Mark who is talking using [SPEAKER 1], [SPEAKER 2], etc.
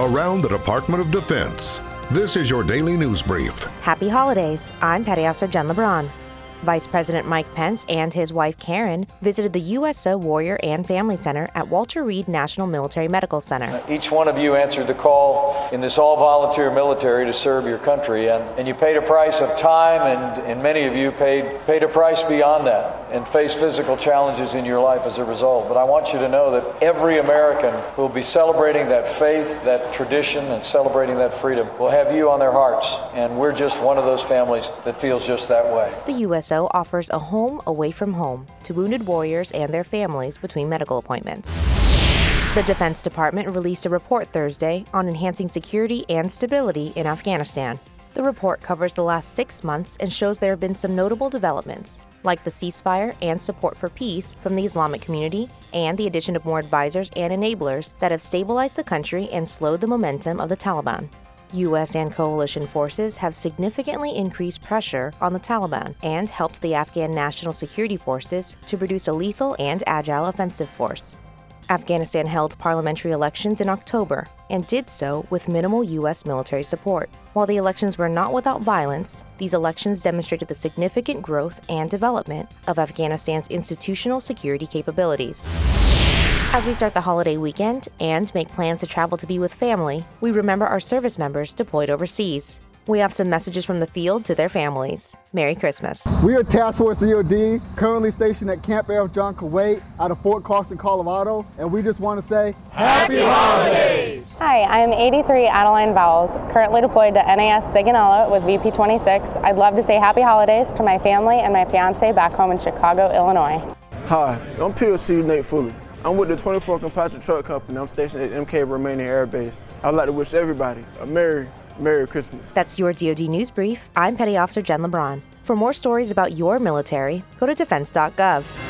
[SPEAKER 1] around the Department of Defense. This is your daily news brief.
[SPEAKER 2] Happy holidays. I'm Petty Officer Jen LeBron. Vice President Mike Pence and his wife Karen visited the USO Warrior and Family Center at Walter Reed National Military Medical Center.
[SPEAKER 3] Each one of you answered the call in this all volunteer military to serve your country, and, and you paid a price of time, and, and many of you paid, paid a price beyond that and faced physical challenges in your life as a result. But I want you to know that every American who will be celebrating that faith, that tradition, and celebrating that freedom will have you on their hearts, and we're just one of those families that feels just that way.
[SPEAKER 2] The USO offers a home away from home to wounded warriors and their families between medical appointments. The Defense Department released a report Thursday on enhancing security and stability in Afghanistan. The report covers the last six months and shows there have been some notable developments, like the ceasefire and support for peace from the Islamic community, and the addition of more advisors and enablers that have stabilized the country and slowed the momentum of the Taliban. U.S. and coalition forces have significantly increased pressure on the Taliban and helped the Afghan National Security Forces to produce a lethal and agile offensive force. Afghanistan held parliamentary elections in October and did so with minimal U.S. military support. While the elections were not without violence, these elections demonstrated the significant growth and development of Afghanistan's institutional security capabilities. As we start the holiday weekend and make plans to travel to be with family, we remember our service members deployed overseas. We have some messages from the field to their families. Merry Christmas.
[SPEAKER 4] We are Task Force EOD, currently stationed at Camp Arifjan Kuwait out of Fort Carson, Colorado, and we just want to say
[SPEAKER 5] Happy Holidays!
[SPEAKER 6] Hi, I'm 83 Adeline Vowles, currently deployed to NAS Sigonella with VP26. I'd love to say Happy Holidays to my family and my fiance back home in Chicago, Illinois.
[SPEAKER 7] Hi, I'm POC Nate Fuller. I'm with the 24 Composite Truck Company. I'm stationed at MK Romania Air Base. I'd like to wish everybody a Merry, Merry Christmas.
[SPEAKER 2] That's your DoD News Brief. I'm Petty Officer Jen LeBron. For more stories about your military, go to defense.gov.